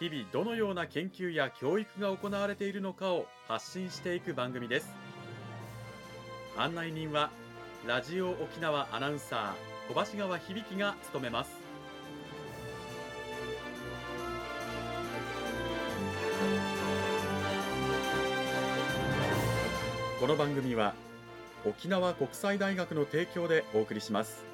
日々どのような研究や教育が行われているのかを発信していく番組です。案内人はラジオ沖縄アナウンサー小橋川響が務めます。この番組は沖縄国際大学の提供でお送りします。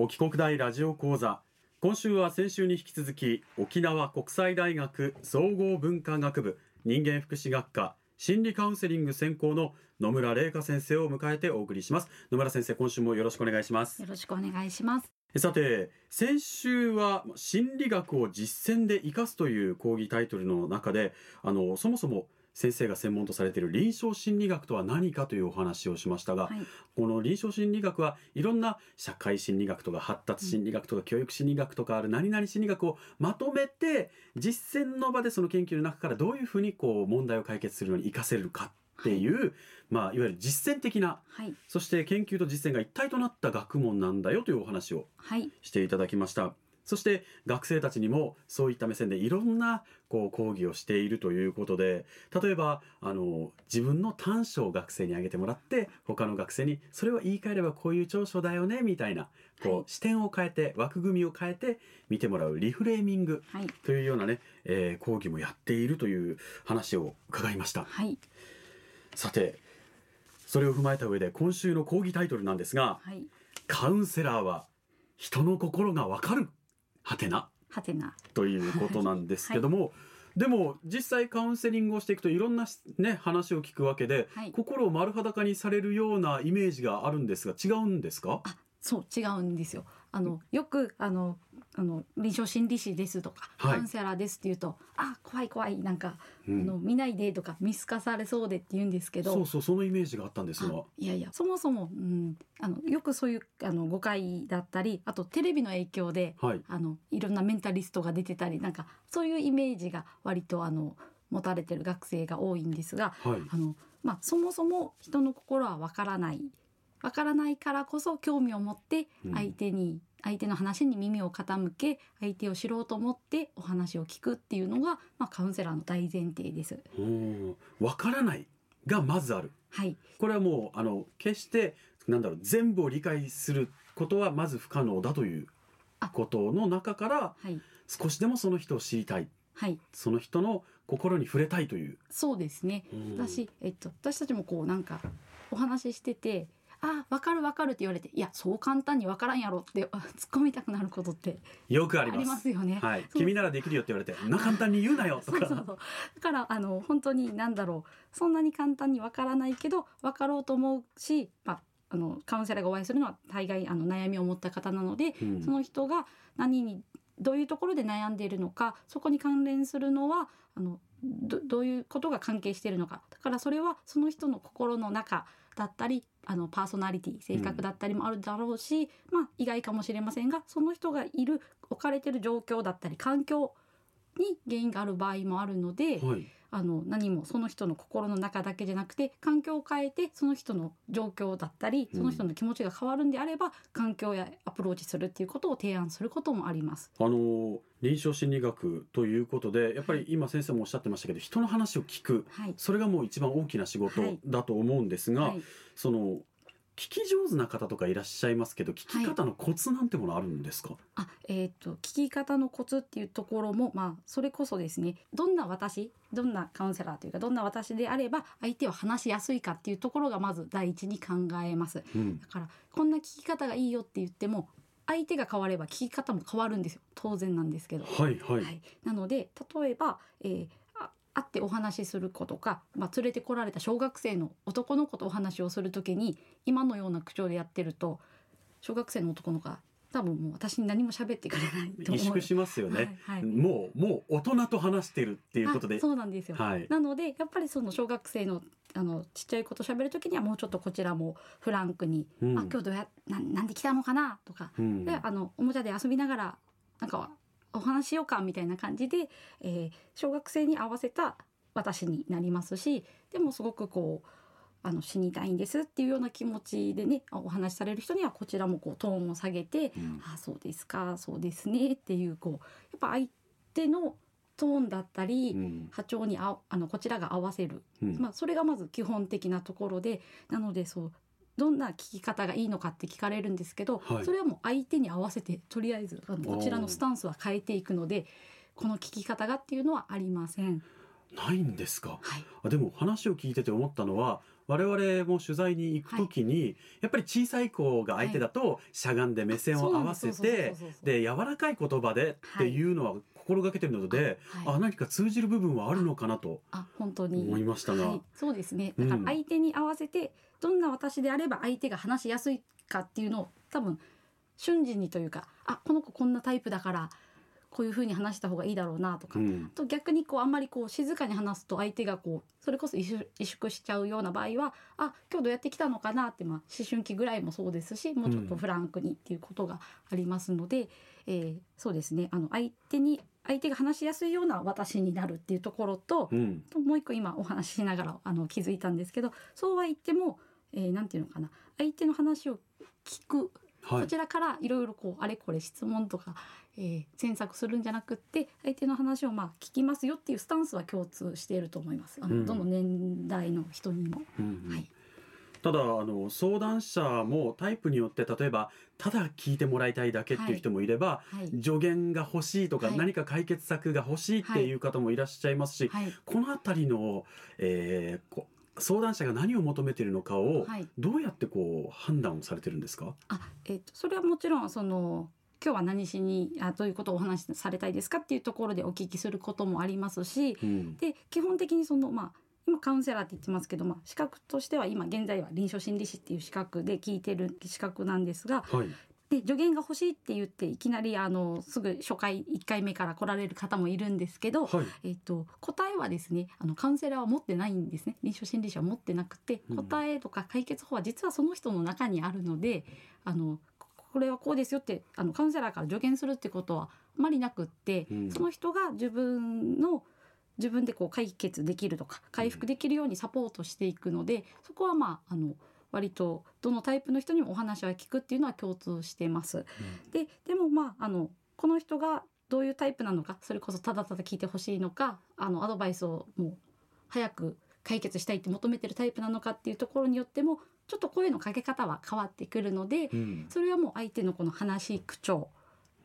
沖国大ラジオ講座。今週は先週に引き続き沖縄国際大学総合文化学部人間福祉学科心理カウンセリング専攻の野村玲香先生を迎えてお送りします。野村先生今週もよろしくお願いします。よろしくお願いします。さて先週は心理学を実践で生かすという講義タイトルの中であのそもそも先生が専門とされている臨床心理学とは何かというお話をしましたが、はい、この臨床心理学はいろんな社会心理学とか発達心理学とか教育心理学とかある何々心理学をまとめて実践の場でその研究の中からどういうふうにこう問題を解決するのに活かせるかっていう、はい、まあ、いわゆる実践的な、はい、そして研究と実践が一体となった学問なんだよというお話をしていただきました。そして学生たちにもそういった目線でいろんなこう講義をしているということで例えばあの自分の短所を学生に挙げてもらって他の学生にそれを言い換えればこういう長所だよねみたいなこう、はい、視点を変えて枠組みを変えて見てもらうリフレーミングというようなね、えー、講義もやっているという話を伺いました。はい、さてそれを踏まえた上で今週の講義タイトルなんですが、はい、カウンセラーは人の心がわかるはてな。はてな。ということなんですけども、はい、でも実際カウンセリングをしていくといろんな、ね、話を聞くわけで、はい、心を丸裸にされるようなイメージがあるんですが違うんですか？そう違うんですよ。あのよくあのあの臨床心理士ですとか、カウンセラーですって言うとあ怖い怖いなんか、うん、あの見ないでとか見透かされそうでって言うんですけどそうそうそのイメージがあったんですがいやいやそもそも、うん、あのよくそういうあの誤解だったりあとテレビの影響で、はい、あのいろんなメンタリストが出てたりなんかそういうイメージが割とあの持たれてる学生が多いんですが、はい、あのまあ、そもそも人の心はわからない。わからないからこそ興味を持って相手に相手の話に耳を傾け相手を知ろうと思ってお話を聞くっていうのが、まあ、カウンセラーの大前提です。わからないがまずある、はい、これはもうあの決してなんだろう全部を理解することはまず不可能だということの中から、はい、少しでもその人を知りたい、はい、その人の心に触れたいという。そうですね。私、えっと、私たちもこうなんかお話ししててあ分かる分かるって言われていやそう簡単に分からんやろって 突っ込みたくなることって よくあります。ありますよね、はい、君ならできるよって言われてな簡単に言うなよとか。そうそうだからあの本当に何だろう。そんなに簡単に分からないけど分かろうと思うし、まあ、あのカウンセラーがお会いするのは大概あの悩みを持った方なので、うん、その人が何にどういうところで悩んでいるのかそこに関連するのはあのどどういうことが関係しているのか。だからそれはその人の心の中だったりあのパーソナリティ性格だったりもあるだろうし、うん、まあ意外かもしれませんがその人がいる置かれてる状況だったり環境に原因がある場合もあるので、はい、あの何もその人の心の中だけじゃなくて環境を変えてその人の状況だったりその人の気持ちが変わるんであれば、うん、環境やアプローチするっていうことを提案することもあります。あの臨床心理学ということでやっぱり今先生もおっしゃってましたけど人の話を聞く、はい、それがもう一番大きな仕事だと思うんですが、はい、その聞き上手な方とかいらっしゃいますけど聞き方のコツなんてものあるんですか、はい、あえっ、ー、と聞き方のコツっていうところもまあそれこそですねどんな私どんなカウンセラーというかどんな私であれば相手を話しやすいかっていうところがまず第一に考えます、うん、だからこんな聞き方がいいよって言っても相手が変われば聞き方も変わるんですよ。当然なんですけど。はいはい、はい、なので例えば、えー、会ってお話しする子とか、まあ、連れてこられた小学生の男の子とお話をする時に今のような口調でやってると小学生の男の子が多分もう私に何も喋ってくれないと萎縮しますよね、はいはい。もうもう大人と話してるっていうことで。あそうなんですよ、はい。なのでやっぱりその小学生のあのちっちゃい子と喋る時にはもうちょっとこちらもフランクに「うん。あ今日どうやななんで来たのかな?」とか、うん。であのおもちゃで遊びながらなんかお話しようかみたいな感じで、えー小学生に合わせた私になりますしでもすごくこうあの死にたいんですっていうような気持ちでねお話しされる人にはこちらもこうトーンを下げてうん。あそうですかそうですねっていうこうやっぱ相手のトーンだったり、うん。波長にああのこちらが合わせる、うん。まあ、それがまず基本的なところでなのでそうどんな聞き方がいいのかって聞かれるんですけど、はい。それはもう相手に合わせてとりあえずこちらのスタンスは変えていくのでこの聞き方がっていうのはありません。ないんですか？はい、あでも話を聞いてて思ったのは我々も取材に行くときに、やっぱり小さい子が相手だとしゃがんで目線を合わせてで柔らかい言葉でっていうのは心がけてるので、はい。あ何か通じる部分はあるのかなとあ本当に。思いましたが、はい、そうですね。うん。だから相手に合わせてどんな私であれば相手が話しやすいかっていうのを多分瞬時にというかあこの子こんなタイプだからこういうふうに話した方がいいだろうなとか、うん。と逆にこうあんまりこう静かに話すと相手がこうそれこそ萎縮萎縮しちゃうような場合はあ今日どうやって来たのかなって、まあ、思春期ぐらいもそうですしもうちょっとフランクにっていうことがありますので、えーそうですね。あの相手に相手が話しやすいような私になるっていうところと、うん。ともう一個今お話ししながらあの気づいたんですけどそうは言っても、えーていうのかな。相手の話を聞く。はい。こちらからいろいろこうあれこれ質問とか、えー詮索するんじゃなくって相手の話をまあ聞きますよっていうスタンスは共通していると思います。あのうん。どの年代の人にも。うんうん。はいただあの相談者もタイプによって例えばただ聞いてもらいたいだけっていう人もいれば、はい。助言が欲しいとか、はい。何か解決策が欲しいっていう方もいらっしゃいますし、はい。このあたりの、えーこ相談者が何を求めているのかをはい。どうやってこう判断をされてるんですか、あえーとそれはもちろんその今日は何しにあどういうことをお話しされたいですかっていうところでお聞きすることもありますし、うん。で基本的にそのまあ今カウンセラーって言ってますけど、まあ、資格としては今現在は臨床心理士っていう資格で聞いてる資格なんですがはい。で助言が欲しいって言っていきなりあのすぐ初回1回目から来られる方もいるんですけど、はい。えっと、答えはですねあのカウンセラーは持ってないんですね。臨床心理士は持ってなくてうん。答えとか解決法は実はその人の中にあるのであのここれはこうですよってあのカウンセラーから助言するってことはあまりなくって、うん。その人が自分の自分でこう解決できるとか回復できるようにサポートしていくのでそこはまああの割とどのタイプの人にもお話は聞くっていうのは共通してます。ででもまああのこの人がどういうタイプなのかそれこそただただ聞いてほしいのかあのアドバイスをもう早く解決したいって求めてるタイプなのかっていうところによってもちょっと声のかけ方は変わってくるのでうん。それはもう相手のこの話し口調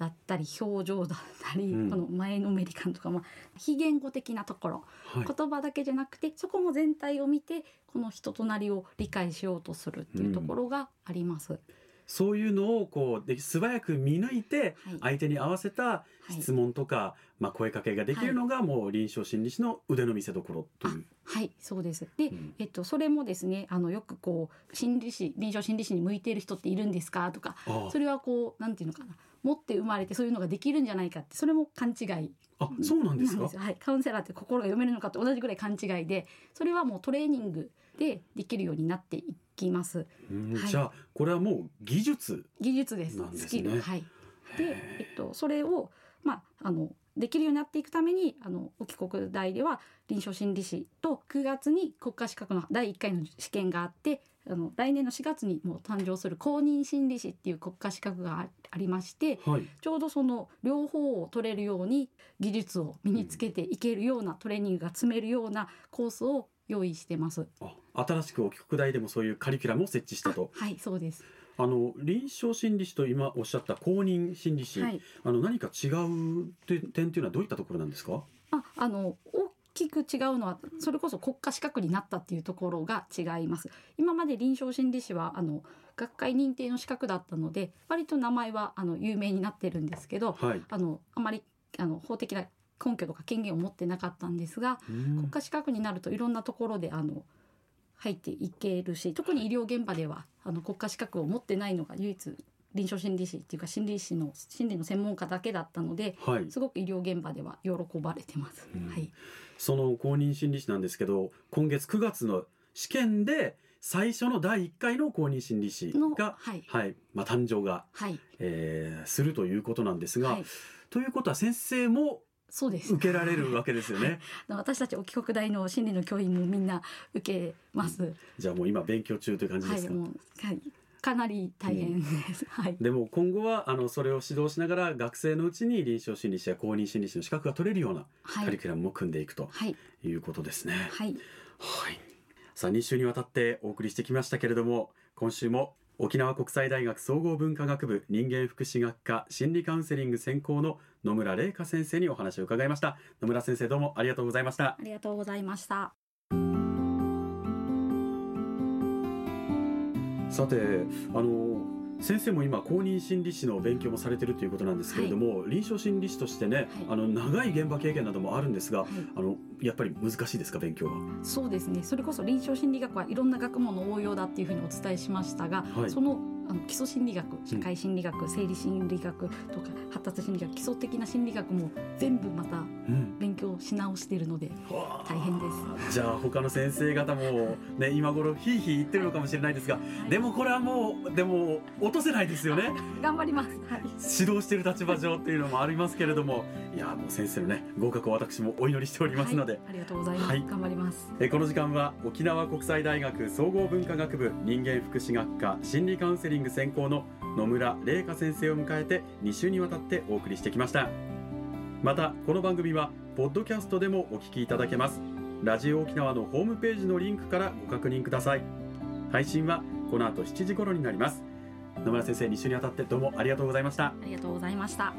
だったり表情だったり、うんこの前のめり感とか、まあ、非言語的なところはい言葉だけじゃなくてそこも全体を見てこの人となりを理解しようとするっていうところがあります。そういうのをこうで素早く見抜いてはい相手に合わせた質問とか、まあ、声かけができるのがもう臨床心理士の腕の見せ所という。はい、そうです。で、うんえっと、それもですね、あの、よくこう、心理師、臨床心理士に向いている人っているんですかとか。それはこう、なんていうのかな、持って生まれて、そういうのができるんじゃないかって、それも勘違い。あそうなんですか？よはい、カウンセラーって心が読めるのかと同じぐらい勘違いで、それはもうトレーニングでできるようになっていきます。うんはいじゃあこれはもう技術技術です。スキル。はい。で、えっと、それを、まあ、あの、できるようになっていくために、あの、沖国大では臨床心理士と9月に国家資格の第1回の試験があって、あの、来年の4月にもう誕生する公認心理士っていう国家資格があありまして、はいちょうどその両方を取れるように技術を身につけていけるようなトレーニングが積めるようなコースを用意してます。あ新しく沖国大でもそういうカリキュラムを設置したとはい、そうです。あの臨床心理士と今おっしゃった公認心理士、はい。あの何か違う点点っていうのはどういったところなんですか？ああの大きく違うのはそれこそ国家資格になったっていうところが違います。今まで臨床心理士はあの学会認定の資格だったので割と名前はあの有名になってるんですけどはい。あのあまりあの法的な根拠とか権限を持ってなかったんですが、うん。国家資格になるといろんなところであの入っていけるし特に医療現場ではあの国家資格を持ってないのが唯一臨床心理士っていうか心理師の心理の専門家だけだったのではい。すごく医療現場では喜ばれてます。うん。はい、その公認心理師なんですけど今月9月の試験で最初の第1回の公認心理師のが、はい。はいまあ、誕生が、はい。えーするということなんですが、はい、ということは先生もそうです。受けられるわけですよね。私たち沖国大の心理の教員もみんな受けます。じゃあもう今勉強中という感じですか？はい、もう、はい、かなり大変です。はい。でも今後はあのそれを指導しながら学生のうちに臨床心理士や公認心理師の資格が取れるようなはい。カリキュラムも組んでいくとはい。いうことですね。はい。はい。さあ2週にわたってお送りしてきましたけれども今週も沖縄国際大学総合文化学部人間福祉学科心理カウンセリング専攻の野村玲香先生にお話を伺いました野村先生どうもありがとうございましたありがとうございました。さてあの先生も今公認心理師の勉強もされてるということなんですけれども、臨床心理師としてね、あの長い現場経験などもあるんですがはい。あのやっぱり難しいですか勉強は？そうですね。それこそ臨床心理学はいろんな学問の応用だっていうふうにお伝えしましたが、はい。そのあの基礎心理学、社会心理学、生理心理学とか発達心理学、基礎的な心理学も全部またし直しているので、大変です。じゃあ他の先生方もね今頃ヒーヒー言ってるのかもしれないですがでもこれはもうでも落とせないですよね。頑張ります。はい。指導している立場上っていうのもありますけれどもいやもう先生のね合格を私もお祈りしておりますので、はい。ありがとうございます。はい。頑張ります。えこの時間は沖縄国際大学総合文化学部人間福祉学科心理カウンセリング専攻の野村玲香先生を迎えて2週にわたってお送りしてきましたまたこの番組はポッドキャストでもお聞きいただけます。ラジオ沖縄のホームページのリンクからご確認ください。配信はこの後7時頃になります。野村先生2週にわたってどうもありがとうございました。ありがとうございました。